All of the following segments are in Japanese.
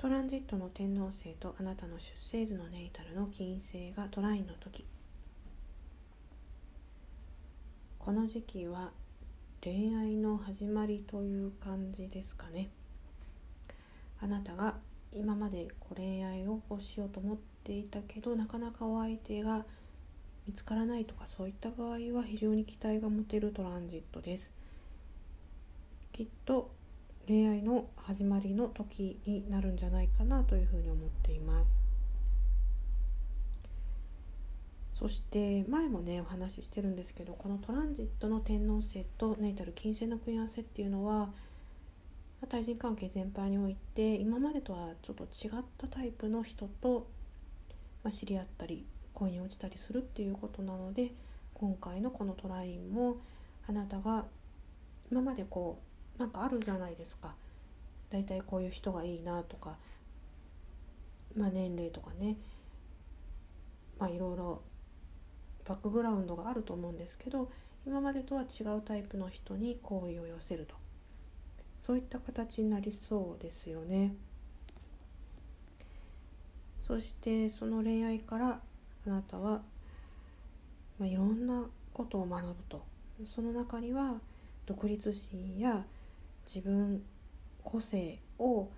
トランジットの天王星とあなたの出生図のネイタルの金星がトラインの時。この時期は恋愛の始まりという感じですかね。あなたが今まで恋愛をしようと思っていたけどなかなかお相手が見つからないとかそういった場合は非常に期待が持てるトランジットです。きっと恋愛の始まりの時になるんじゃないかなというふうに思っています。そして前もねお話ししてるんですけどこのトランジットの天王星とネイタル金星の組み合わせっていうのは対人関係全般において今までとはちょっと違ったタイプの人と、ま、知り合ったり恋に落ちたりするっていうことなので今回のこのトラインもあなたが今までこうなんかあるじゃないですか。だいたいこういう人がいいなとか、まあ、年齢とかね。まあいろいろ。バックグラウンドがあると思うんですけど。今までとは違うタイプの人に好意を寄せると。そういった形になりそうですよね。そしてその恋愛からあなたは、まあ、いろんなことを学ぶと。その中には独立心や自分個性を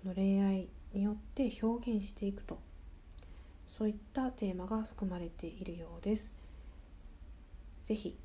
その恋愛によって表現していくとそういったテーマが含まれているようです。ぜひ